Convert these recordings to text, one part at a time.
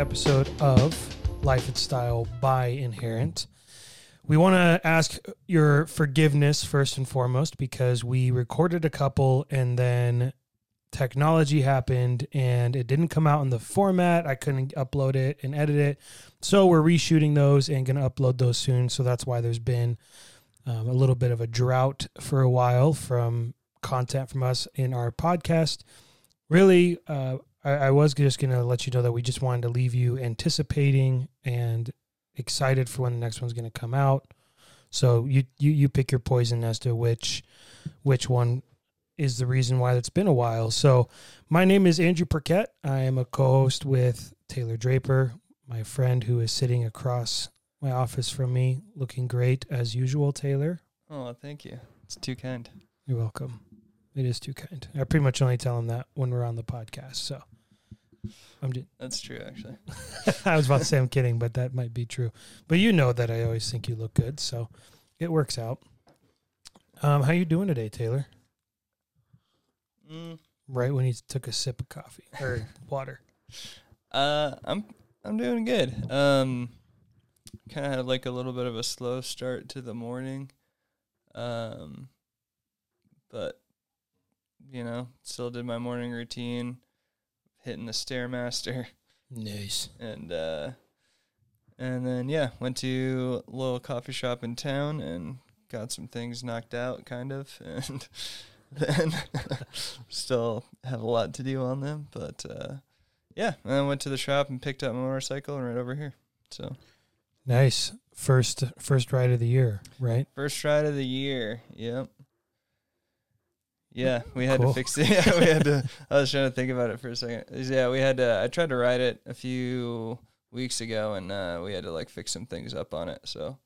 episode of Life and Style by Inherent. We want to ask your forgiveness first and foremost because we recorded a couple and then technology happened and it didn't come out in the format. I couldn't upload it and edit it. So we're reshooting those and going to upload those soon. So that's why there's been um, a little bit of a drought for a while from content from us in our podcast. Really, uh, I, I was just going to let you know that we just wanted to leave you anticipating and excited for when the next one's going to come out. So you, you you pick your poison as to which which one is the reason why it's been a while. So my name is Andrew Perquette. I am a co-host with Taylor Draper, my friend who is sitting across my office from me, looking great as usual. Taylor, Oh, thank you. It's too kind. you're welcome. It is too kind. I pretty much only tell him that when we're on the podcast. So I'm just, That's true, actually. I was about to say I'm kidding, but that might be true. But you know that I always think you look good, so it works out. Um, how are you doing today, Taylor? Mm, Right when he took a sip of coffee or water. uh, I'm I'm doing good. Um, kind of had like a little bit of a slow start to the morning. Um, but you know, still did my morning routine, hitting the stairmaster, Nice. and uh, and then yeah, went to a little coffee shop in town and got some things knocked out, kind of, and then still have a lot to do on them, but uh, yeah, and then went to the shop and picked up my motorcycle and right over here. So Nice. First first ride of the year, right? first ride of the year. Yep. Yeah, we had Cool. to fix it. Yeah, we had to. I was trying to think about it for a second. Yeah, we had to. I tried to ride it a few weeks ago, and uh, we had to like fix some things up on it. So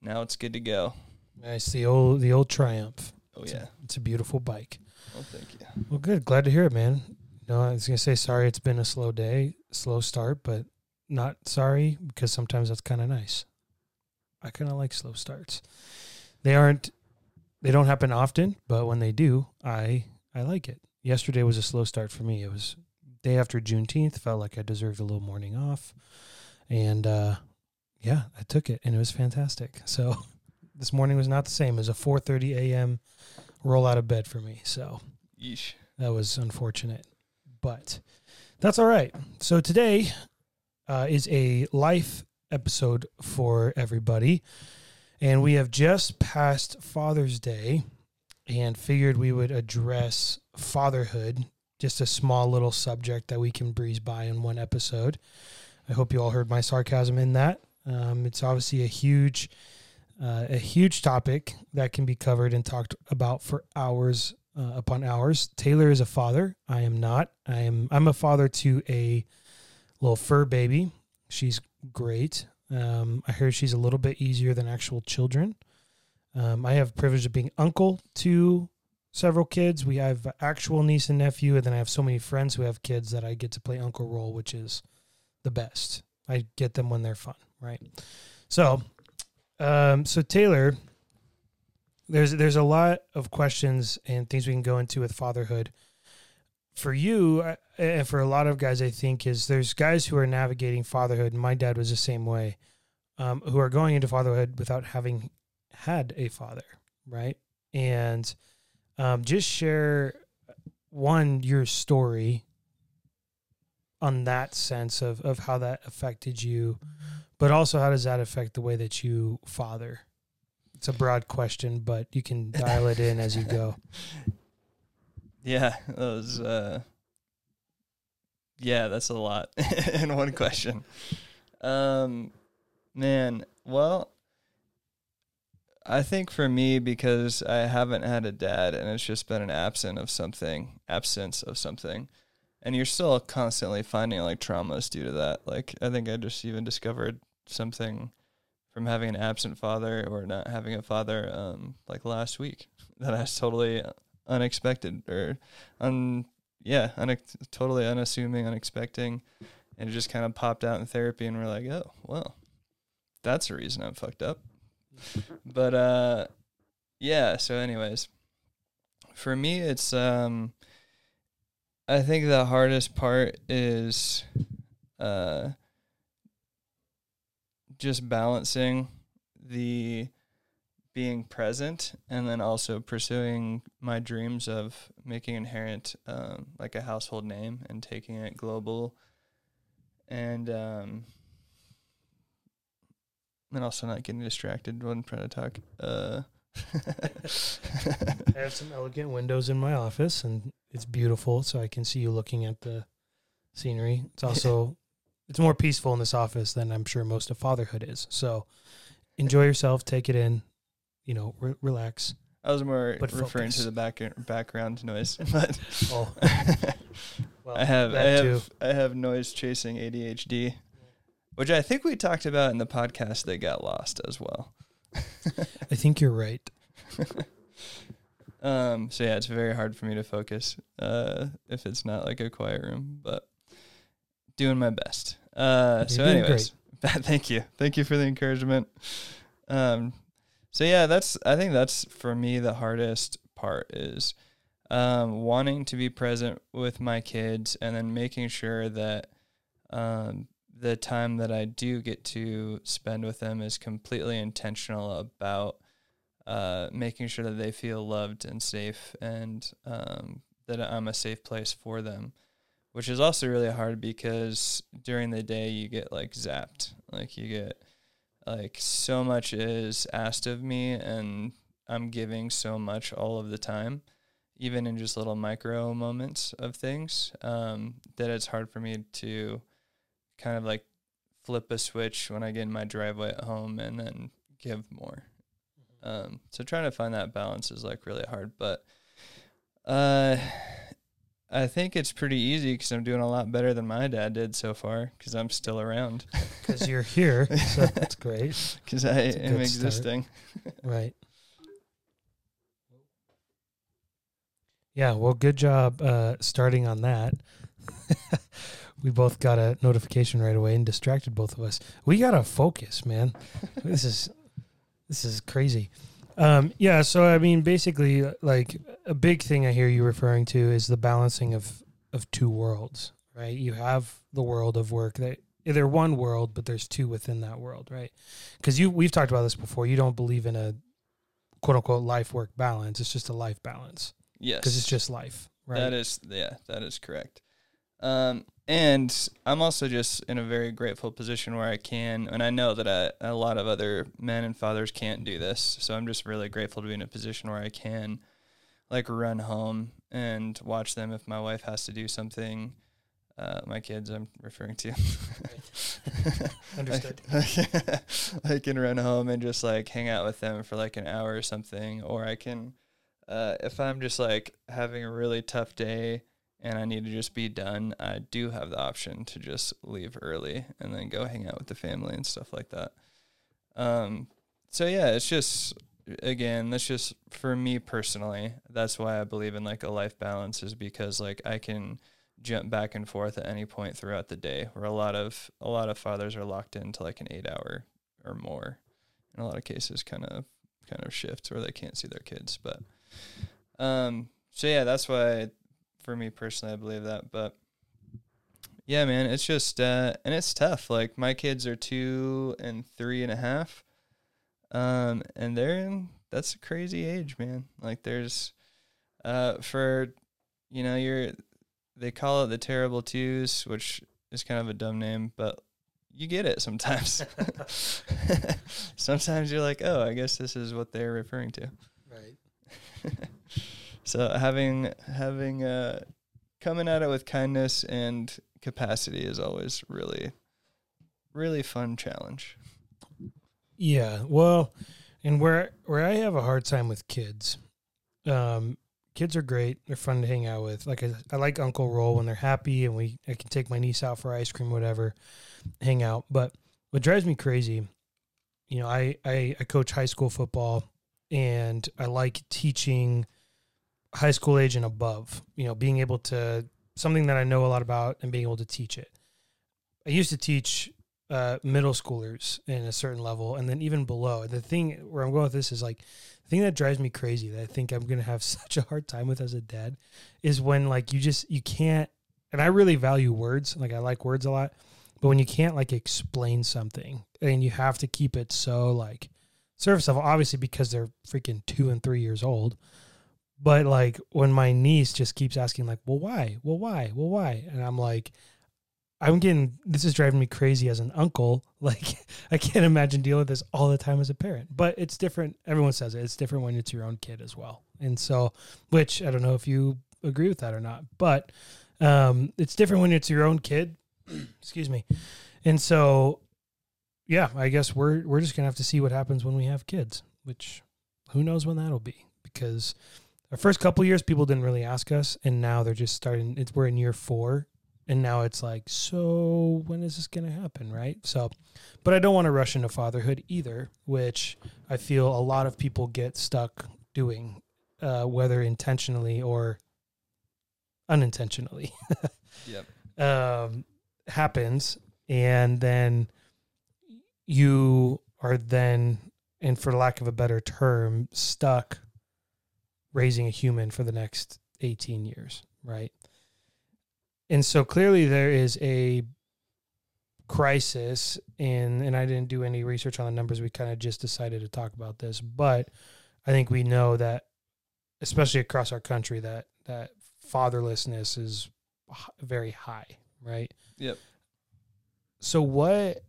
now it's good to go. Nice. The old the old Triumph. Oh It's yeah. a, it's a beautiful bike. Well, thank you. Well, good. Glad to hear it, man. No, I was gonna say sorry. It's been a slow day, slow start, but not sorry because sometimes that's kind of nice. I kind of like slow starts. They aren't. They don't happen often, but when they do, I I like it. Yesterday was a slow start for me. It was day after Juneteenth. Felt like I deserved a little morning off, and uh, yeah, I took it, and it was fantastic. So this morning was not the same. It was a 4:30 a.m. roll out of bed for me. So Yeesh. that was unfortunate, but that's all right. So today uh, is a life episode for everybody, and we have just passed Father's Day, and figured we would address fatherhood, just a small little subject that we can breeze by in one episode. I hope you all heard my sarcasm in that. Um, it's obviously a huge, uh, a huge topic that can be covered and talked about for hours uh, upon hours. Taylor is a father. I am not. I am. I'm a father to a little fur baby. She's great. Um, I hear she's a little bit easier than actual children. Um, I have privilege of being uncle to several kids. We have actual niece and nephew, and then I have so many friends who have kids that I get to play uncle role, which is the best. I get them when they're fun, right? So, um, so Taylor, there's there's a lot of questions and things we can go into with fatherhood. For you uh, and for a lot of guys, I think is there's guys who are navigating fatherhood. And my dad was the same way, um, who are going into fatherhood without having had a father, right? And um, just share one your story on that sense of of how that affected you, but also how does that affect the way that you father? It's a broad question, but you can dial it in as you go. Yeah, that was. Uh, yeah, that's a lot in one question. Um, man, well, I think for me because I haven't had a dad and it's just been an absence of something, absence of something, and you're still constantly finding like traumas due to that. Like I think I just even discovered something from having an absent father or not having a father, um, like last week that I was totally unexpected or un yeah, unex- totally unassuming, unexpecting, and it just kind of popped out in therapy, and we're like, oh, well, that's the reason I'm fucked up. but uh, yeah. So, anyways, for me, it's um, I think the hardest part is uh just balancing the being present and then also pursuing my dreams of making inherent um, like a household name and taking it global and um and also not getting distracted when trying to talk uh I have some elegant windows in my office, and it's beautiful, so I can see you looking at the scenery. It's also it's more peaceful in this office than I'm sure most of fatherhood is. So enjoy yourself, take it in, you know, re- relax. I was more But referring focus. to the back background noise, but Oh, well, I have I have I have noise chasing ADHD, which I think we talked about in the podcast that got lost as well. I think you're right. Um, so yeah, it's very hard for me to focus uh, if it's not like a quiet room, but doing my best. Uh, You're so, anyways, thank you, thank you for the encouragement. Um, so yeah, that's I think that's for me the hardest part is um, wanting to be present with my kids and then making sure that um, the time that I do get to spend with them is completely intentional about uh, making sure that they feel loved and safe and um, that I'm a safe place for them, which is also really hard because during the day you get like zapped. Like you get like so much is asked of me and I'm giving so much all of the time, even in just little micro moments of things, um, that it's hard for me to kind of like flip a switch when I get in my driveway at home and then give more. Um, so trying to find that balance is like really hard, but uh, I think it's pretty easy because I'm doing a lot better than my dad did so far because I'm still around Because you're here, so that's great. because I am existing. Right. Yeah, well, good job uh, starting on that. we both got a notification right away and distracted both of us. We gotta focus, man. this is this is crazy. Um, yeah, so I mean, basically, like a big thing I hear you referring to is the balancing of of two worlds, right? You have the world of work that they're one world, but there's two within that world, right? Because you we've talked about this before. You don't believe in a quote unquote life work balance. It's just a life balance Yes, because it's just life, right? That is yeah, that is correct. Um, and I'm also just in a very grateful position where I can, and I know that I, a lot of other men and fathers can't do this. So I'm just really grateful to be in a position where I can, like, run home and watch them if my wife has to do something. Uh, my kids, I'm referring to. Understood. I, I can run home and just like hang out with them for like an hour or something, or I can, uh, if I'm just like having a really tough day and I need to just be done, I do have the option to just leave early and then go hang out with the family and stuff like that. Um, so yeah, it's just again, that's just for me personally. That's why I believe in like a life balance is because like I can jump back and forth at any point throughout the day where a lot of a lot of fathers are locked into like an 8 hour or more in a lot of cases kind of kind of shifts where they can't see their kids but um so yeah that's why for me personally I believe that but yeah man it's just uh and it's tough like my kids are two and three and a half um and they're in that's a crazy age man like there's uh for you know you're they call it the terrible twos which is kind of a dumb name but you get it sometimes sometimes you're like oh i guess this is what they're referring to Right. so having having uh coming at it with kindness and capacity is always really really fun challenge Yeah. Well, and where where I have a hard time with kids, um, kids are great. They're fun to hang out with. Like I, I like Uncle Role when they're happy, and we I can take my niece out for ice cream, whatever, hang out. But what drives me crazy, you know, I I, I coach high school football, and I like teaching high school age and above. You know, being able to something that I know a lot about and being able to teach it. I used to teach uh, middle schoolers in a certain level, and then even below. The thing where I'm going with this is like the thing that drives me crazy that I think I'm gonna have such a hard time with as a dad is when like you just you can't. And I really value words. Like I like words a lot, but when you can't like explain something and you have to keep it so like surface level, obviously because they're freaking two and three years old. But like when my niece just keeps asking, like, well, why? Well, why? Well, why? And I'm like, I'm getting this is driving me crazy as an uncle. Like I can't imagine dealing with this all the time as a parent. But it's different. Everyone says it. It's different when it's your own kid as well. And so, which I don't know if you agree with that or not, but um, it's different when it's your own kid. Excuse me. And so, yeah, I guess we're we're just gonna have to see what happens when we have kids. Which, who knows when that'll be? Because our first couple years, people didn't really ask us, and now they're just starting. It's we're in year four, and now it's like, so when is this going to happen, right? So, but I don't want to rush into fatherhood either, which I feel a lot of people get stuck doing, uh, whether intentionally or unintentionally. Yep. um, happens, and then you are then, and for lack of a better term, stuck raising a human for the next 18 years, right? And so clearly there is a crisis in and I didn't do any research on the numbers we kind of just decided to talk about this but I think we know that especially across our country that that fatherlessness is very high right Yep. so what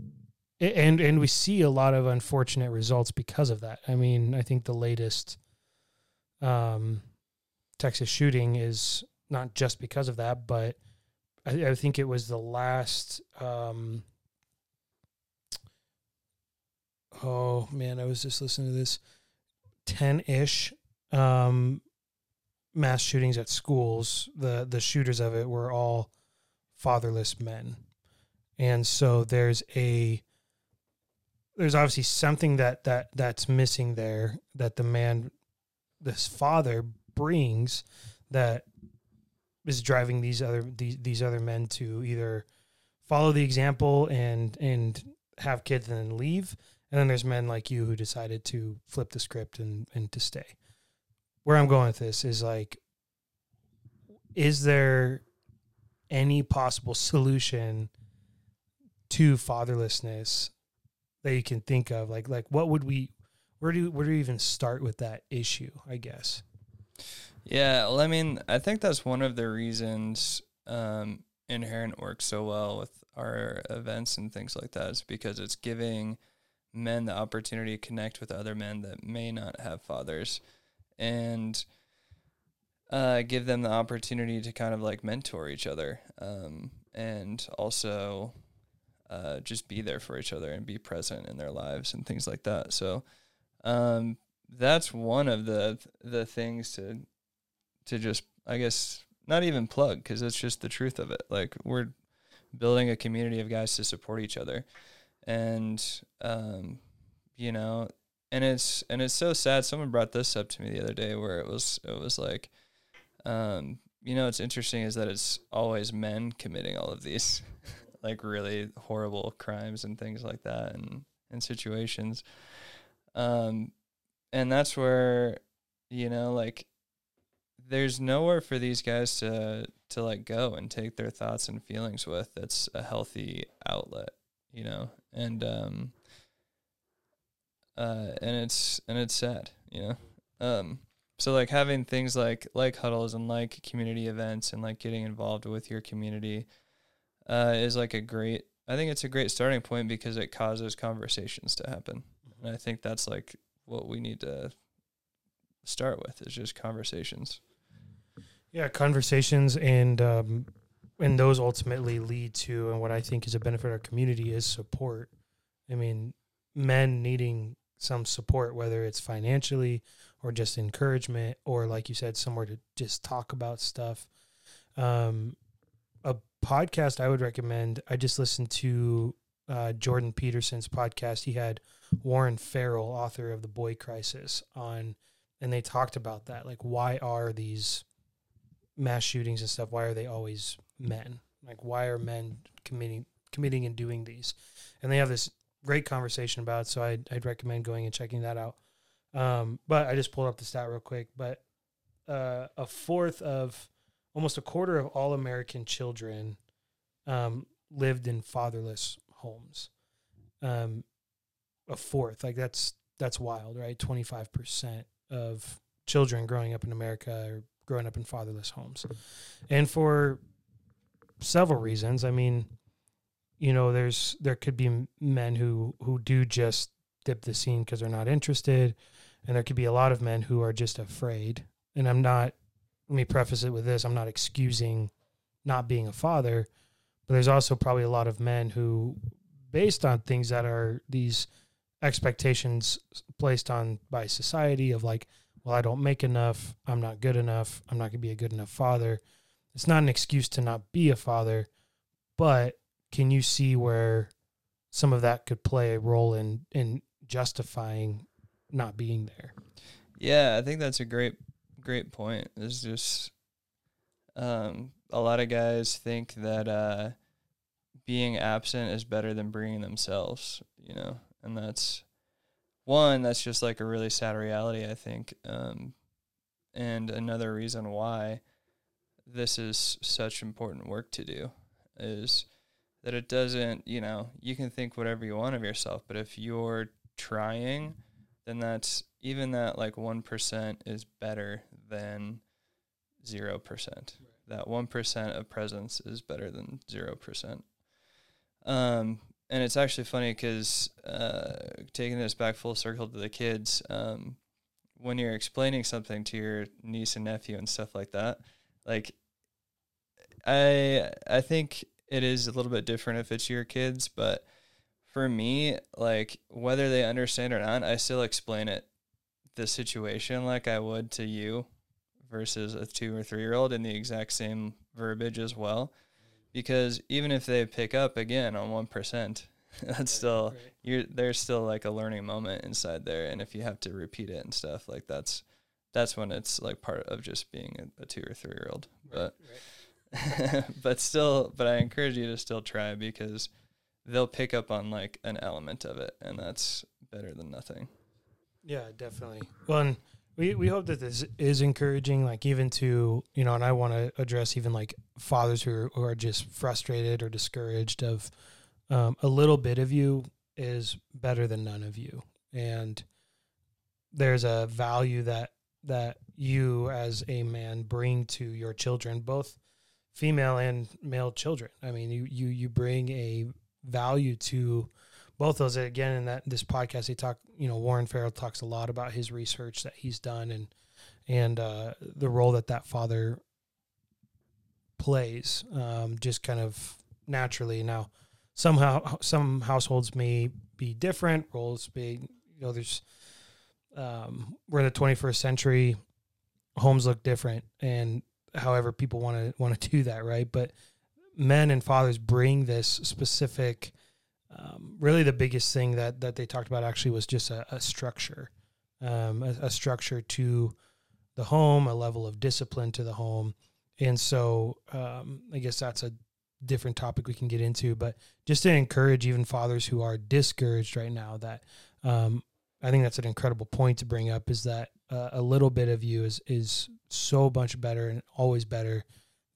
and and we see a lot of unfortunate results because of that i mean i think the latest um texas shooting is not just because of that but i, I think it was the last um oh man i was just listening to this 10-ish um mass shootings at schools. The the shooters of it were all fatherless men. And so there's a there's obviously something that that that's missing there that the man this father brings that is driving these other these these other men to either follow the example and and have kids and then leave. And then there's men like you who decided to flip the script and and to stay. Where i'm going with this is like is there any possible solution to fatherlessness that you can think of? Like like what would we where do where do we even start with that issue i guess Yeah, well, I mean, I think that's one of the reasons um, Inherent works so well with our events and things like that is because it's giving men the opportunity to connect with other men that may not have fathers and uh, give them the opportunity to kind of like mentor each other um, and also uh, just be there for each other and be present in their lives and things like that. So um, that's one of the the things to to just I guess not even plug because that's just the truth of it. Like we're building a community of guys to support each other, and um, you know, and it's and it's so sad. Someone brought this up to me the other day where it was it was like, um, you know, it's interesting is that it's always men committing all of these like really horrible crimes and things like that, and and situations. Um, and that's where you know like there's nowhere for these guys to to like go and take their thoughts and feelings with that's a healthy outlet you know? And um uh and it's and it's sad you know? Um so like having things like like huddles and like community events and like getting involved with your community uh is like a great i think it's a great starting point because it causes conversations to happen and i think that's like what we need to start with is just conversations. Yeah conversations and um and those ultimately lead to and what i think is a benefit of our community is support. I mean men needing some support whether it's financially or just encouragement or like you said somewhere to just talk about stuff. Um a podcast i would recommend i just listened to uh, jordan peterson's podcast he had warren farrell author of the boy crisis on and they talked about that like why are these mass shootings and stuff why are they always men like why are men committing committing and doing these, and they have this great conversation about. It, so I'd, I'd recommend going and checking that out. Um, but I just pulled up the stat real quick. But uh, a fourth of almost a quarter of all American children um, lived in fatherless homes. Um, a fourth, like that's that's wild, right? Twenty five percent of children growing up in America are growing up in fatherless homes, and for several reasons. I mean, you know, there's there could be men who who do just dip the scene because they're not interested, and there could be a lot of men who are just afraid. And I'm not. Let me preface it with this: I'm not excusing not being a father, but there's also probably a lot of men who, based on things that are these expectations placed on by society of like, well, I don't make enough, I'm not good enough, I'm not going to be a good enough father. It's not an excuse to not be a father, but can you see where some of that could play a role in in justifying not being there? Yeah, I think that's a great great point. It's just um, a lot of guys think that uh, being absent is better than bringing themselves, you know, and that's one that's just like a really sad reality, I think, um, and another reason why this is such important work to do is that it doesn't, you know, you can think whatever you want of yourself, but if you're trying, then that's even that like 1% is better than 0%. That 1% of presence is better than 0%. Um, and it's actually funny because uh, taking this back full circle to the kids, um, when you're explaining something to your niece and nephew and stuff like that, like I I think it is a little bit different if it's your kids, but for me, like whether they understand or not, I still explain it the situation like I would to you versus a two or three year old in the exact same verbiage as well. Because even if they pick up again on one percent, that's still you're there's still like a learning moment inside there. And if you have to repeat it and stuff, like that's that's when it's like part of just being a, a two or three year old. But right. but still but I encourage you to still try because they'll pick up on like an element of it and that's better than nothing. Yeah, definitely. Well, and we we hope that this is encouraging, like even to you know, and I want to address even like fathers who are, who are just frustrated or discouraged of um, a little bit of you is better than none of you, and there's a value that that you as a man bring to your children, both female and male children. I mean, you you you bring a value to both those again in that this podcast they talk you know warren farrell talks a lot about his research that he's done and and uh, the role that that father plays um, just kind of naturally. Now somehow some households may be different roles may you know there's um, we're in the 21st century homes look different and however people want to want to do that right? But men and fathers bring this specific um, really the biggest thing that that they talked about actually was just a, a structure, um, a, a, structure to the home, a level of discipline to the home, and so um, I guess that's a different topic we can get into. But just to encourage even fathers who are discouraged right now, that um, I think that's an incredible point to bring up is that uh, a little bit of you is is so much better and always better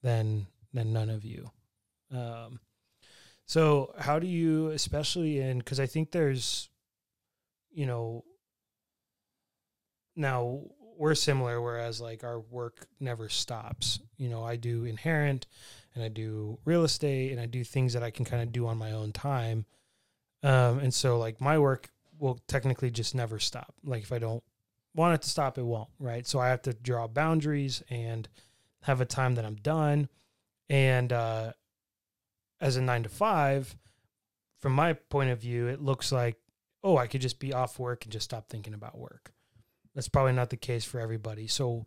than than none of you. Um, so, how do you, especially in, because I think there's, you know, now we're similar, whereas like our work never stops. You know, I do inherent and I do real estate and I do things that I can kind of do on my own time. Um, and so, like, my work will technically just never stop. Like, if I don't want it to stop, it won't, right? So, I have to draw boundaries and have a time that I'm done. And, uh, as a nine to five, from my point of view, it looks like, oh, I could just be off work and just stop thinking about work. That's probably not the case for everybody. So,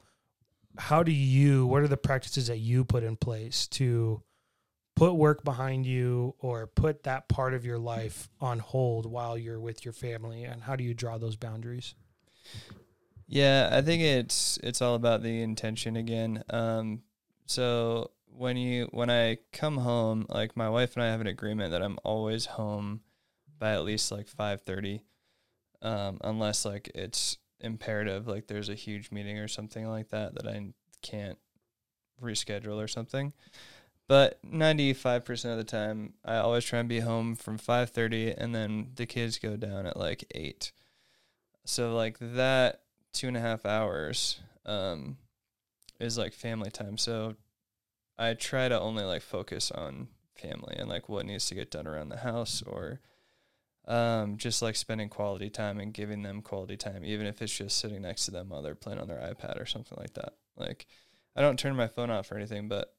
how do you, what are the practices that you put in place to put work behind you or put that part of your life on hold while you're with your family? And how do you draw those boundaries? Yeah, I think it's it's all about the intention again. Um, so when you when I come home, like my wife and I have an agreement that I'm always home by at least like five thirty, um, unless like it's imperative, like there's a huge meeting or something like that that I can't reschedule or something. But ninety five percent of the time, I always try and be home from five thirty, and then the kids go down at like eight. So like that two and a half hours um, is like family time. So I try to only like focus on family and like what needs to get done around the house or um, just like spending quality time and giving them quality time, even if it's just sitting next to them while they're playing on their iPad or something like that. Like I don't turn my phone off or anything, but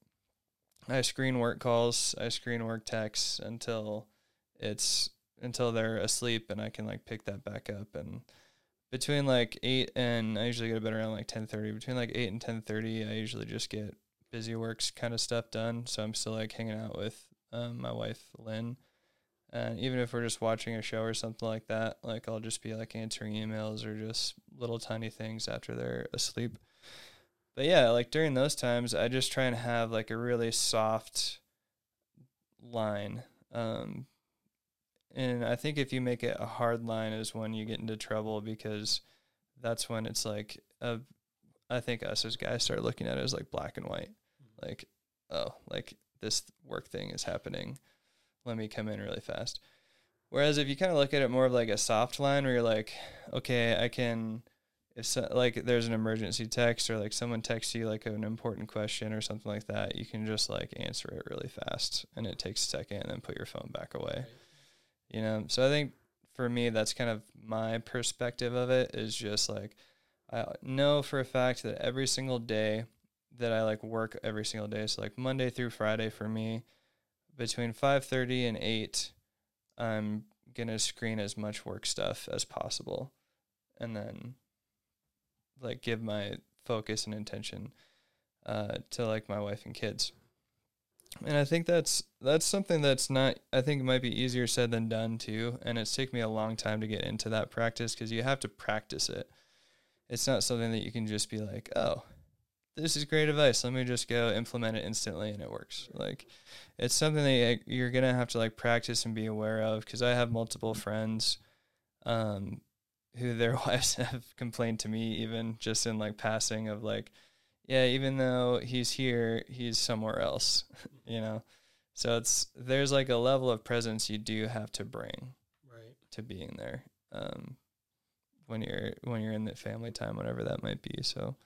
I screen work calls, I screen work texts until it's until they're asleep and I can like pick that back up and between like 8 and I usually get to bed around like 10:30 between like 8 and 10:30 I usually just get busy works kind of stuff done so I'm still like hanging out with um, my wife Lynn and even if we're just watching a show or something like that like I'll just be like answering emails or just little tiny things after they're asleep but yeah, like during those times, I just try and have like a really soft line. Um, and I think if you make it a hard line is when you get into trouble because that's when it's like a, I think us as guys started looking at it as like black and white. Mm-hmm. Like, oh, like this work thing is happening. Let me come in really fast. Whereas if you kind of look at it more of like a soft line where you're like, okay, I can if so, like there's an emergency text or like someone texts you like an important question or something like that, you can just like answer it really fast and it takes a second and then put your phone back away. Right. You know, so I think for me that's kind of my perspective of it is just like I know for a fact that every single day that I like work every single day, so like Monday through Friday for me, between 5:30 and 8, I'm going to screen as much work stuff as possible. And then like give my focus and intention uh, to like my wife and kids. And I think that's that's something that's not I think might be easier said than done too. And it's taken me a long time to get into that practice because you have to practice it. It's not something that you can just be like, oh, this is great advice. Let me just go implement it instantly and it works. Like, it's something that you're gonna have to like practice and be aware of. Because I have multiple friends um, who their wives have complained to me even just in like passing of like yeah even though he's here he's somewhere else you know so it's there's like a level of presence you do have to bring right to being there um when you're when you're in the family time whatever that might be so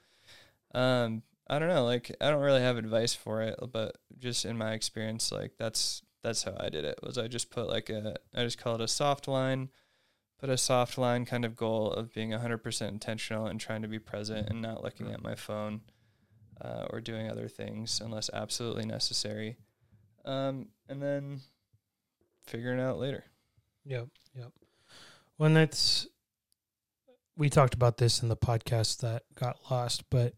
um i don't know like i don't really have advice for it but just in my experience like that's that's how i did it was i just put like a i just call it a soft line put a soft line kind of goal of being 100% intentional and trying to be present and not looking at my phone uh, or doing other things unless absolutely necessary. Um, and then figuring out later. Yep. Yep. When that's, we talked about this in the podcast that got lost, but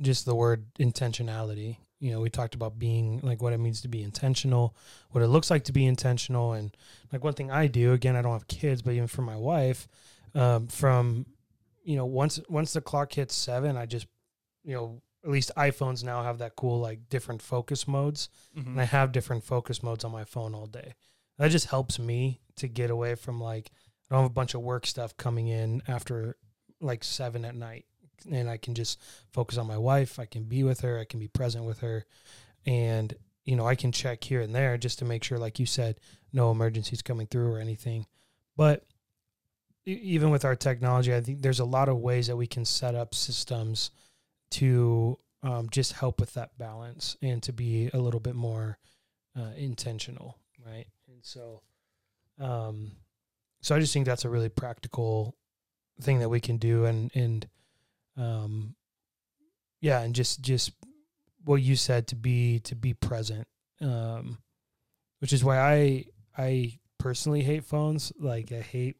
just the word intentionality you know we talked about being like what it means to be intentional what it looks like to be intentional and like one thing i do again i don't have kids but even for my wife um, from you know once once the clock hits seven i just you know at least iphones now have that cool like different focus modes mm-hmm. and i have different focus modes on my phone all day that just helps me to get away from like i don't have a bunch of work stuff coming in after like seven at night and I can just focus on my wife. I can be with her. I can be present with her. And, you know, I can check here and there just to make sure, like you said, no emergencies coming through or anything. But even with our technology, I think there's a lot of ways that we can set up systems to um, just help with that balance and to be a little bit more uh, intentional, right? And so, um, so I just think that's a really practical thing that we can do, and and um, yeah, and just just what you said to be to be present, um, which is why I I personally hate phones. Like I hate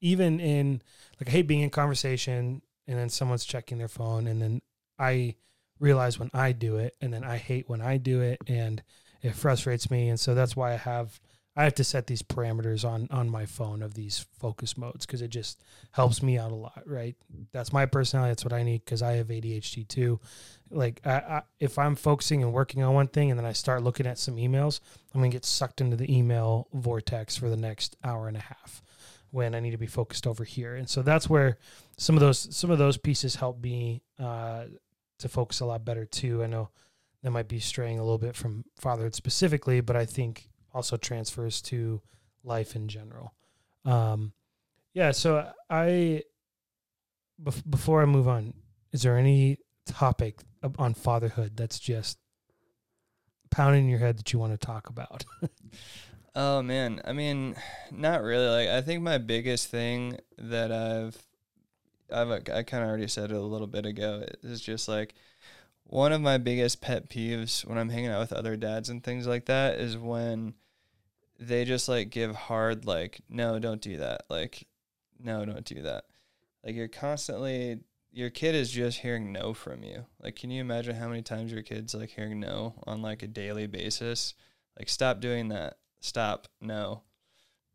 even in like I hate being in conversation and then someone's checking their phone and then I realize when I do it and then I hate when I do it and it frustrates me and so that's why I have I have to set these parameters on on my phone of these focus modes because it just helps me out a lot. Right, that's my personality. That's what I need because I have ADHD too. Like, I, I, if I'm focusing and working on one thing, and then I start looking at some emails, I'm gonna get sucked into the email vortex for the next hour and a half when I need to be focused over here. And so that's where some of those some of those pieces help me uh, to focus a lot better too. I know that might be straying a little bit from fatherhood specifically, but I think also transfers to life in general. Um, yeah. So I bef- before I move on, is there any topic on fatherhood that's just pounding in your head that you want to talk about? Oh man, I mean, not really. Like I think my biggest thing that I've I've I kind of already said it a little bit ago is just like one of my biggest pet peeves when I'm hanging out with other dads and things like that is when they just like give hard like no, don't do that. Like no, don't do that. Like you're constantly your kid is just hearing no from you. Like can you imagine how many times your kid's like hearing no on like a daily basis? Like stop doing that stop, no,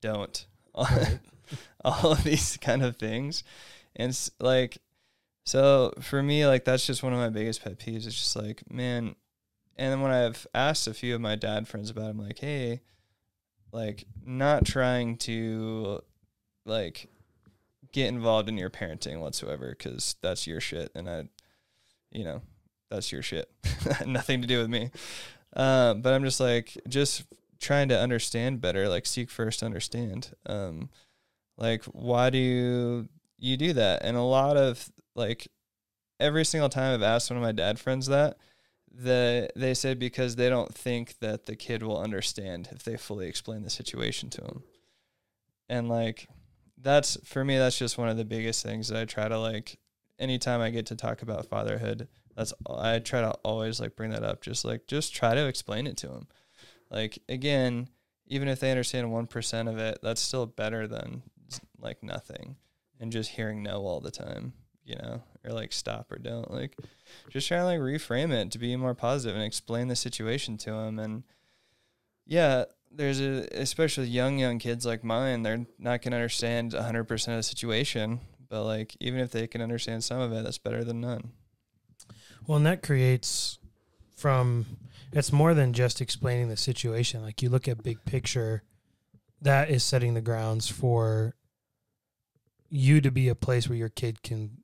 don't. Right. All of these kind of things. And like, so for me, like, that's just one of my biggest pet peeves. It's just like, man, and then when I've asked a few of my dad friends about it, I'm like, hey, like, not trying to, like, get involved in your parenting whatsoever because that's your shit. And I, you know, that's your shit. Nothing to do with me. Uh, but I'm just like, just trying to understand better, like seek first understand. Um, like why do you you do that? And a lot of like every single time I've asked one of my dad friends that, the they said because they don't think that the kid will understand if they fully explain the situation to him. And like that's for me that's just one of the biggest things that I try to like anytime I get to talk about fatherhood, that's I try to always like bring that up just like just try to explain it to him. Like again, even if they understand 1% of it, that's still better than like nothing and just hearing no all the time, you know, or like stop or don't. Like just try to like reframe it to be more positive and explain the situation to them and yeah, there's a especially young young kids like mine, they're not going to understand 100% of the situation, but like even if they can understand some of it, that's better than none. Well, and that creates from it's more than just explaining the situation. Like you look at big picture, that is setting the grounds for you to be a place where your kid can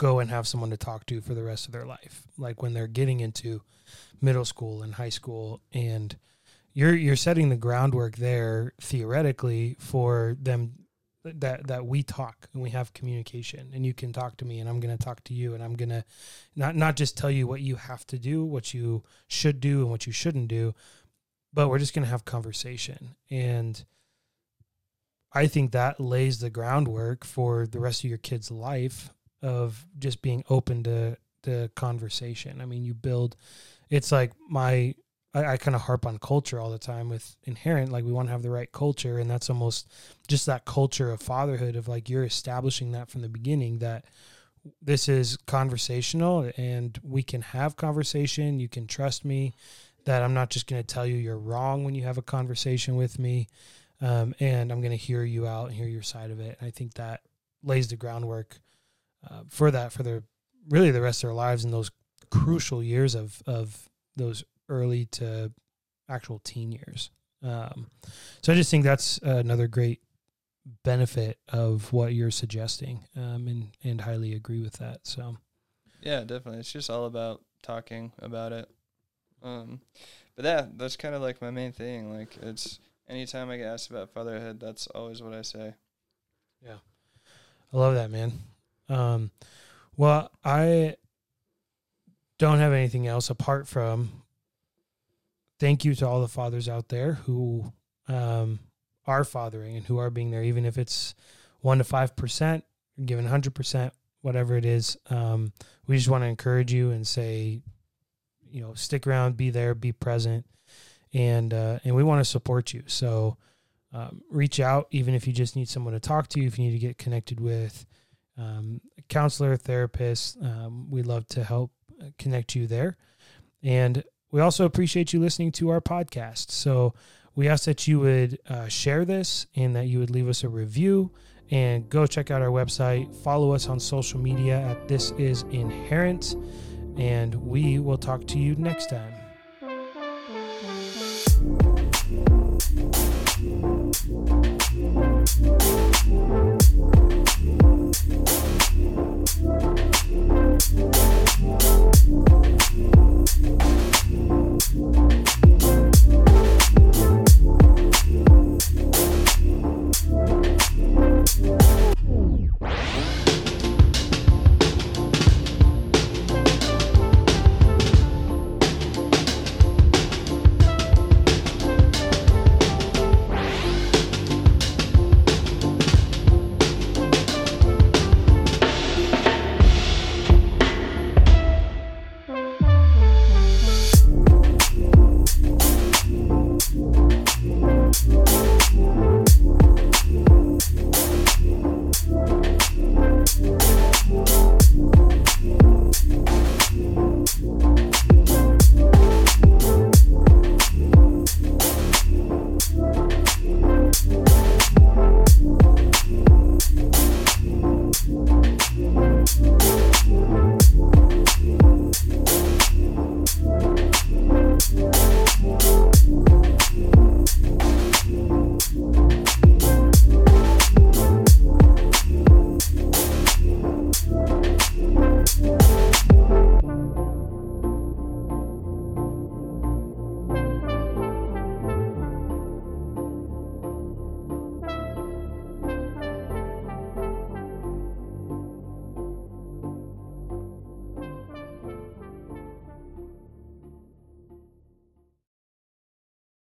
go and have someone to talk to for the rest of their life. Like when they're getting into middle school and high school and you're you're setting the groundwork there theoretically for them that that we talk and we have communication and you can talk to me and I'm going to talk to you and I'm going to not not just tell you what you have to do, what you should do and what you shouldn't do, but we're just going to have conversation. And I think that lays the groundwork for the rest of your kid's life of just being open to the conversation. I mean, you build it's like my I, I kind of harp on culture all the time with inherent, like we want to have the right culture, and that's almost just that culture of fatherhood of like you're establishing that from the beginning that this is conversational and we can have conversation. You can trust me that I'm not just going to tell you you're wrong when you have a conversation with me. Um, and I'm going to hear you out and hear your side of it. And I think that lays the groundwork uh, for that for the really the rest of their lives in those crucial years of of those early to actual teen years. Um, so I just think that's another great benefit of what you're suggesting, um, and and highly agree with that. So, yeah, definitely, it's just all about talking about it. Um, but yeah, that's kind of like my main thing. Like, it's anytime I get asked about fatherhood, that's always what I say. Yeah, I love that, man. Um, well, I don't have anything else apart from thank you to all the fathers out there who um, are fathering and who are being there, even if it's one to five percent, given hundred percent, whatever it is. Um, we just want to encourage you and say, you know, stick around, be there, be present, and uh, and we want to support you. So um, reach out, even if you just need someone to talk to, if you need to get connected with um, counselor, therapist. Um, we'd love to help connect you there. And we also appreciate you listening to our podcast. So We ask that you would uh, share this and that you would leave us a review and go check out our website. Follow us on social media at This Is Inherent. And we will talk to you next time.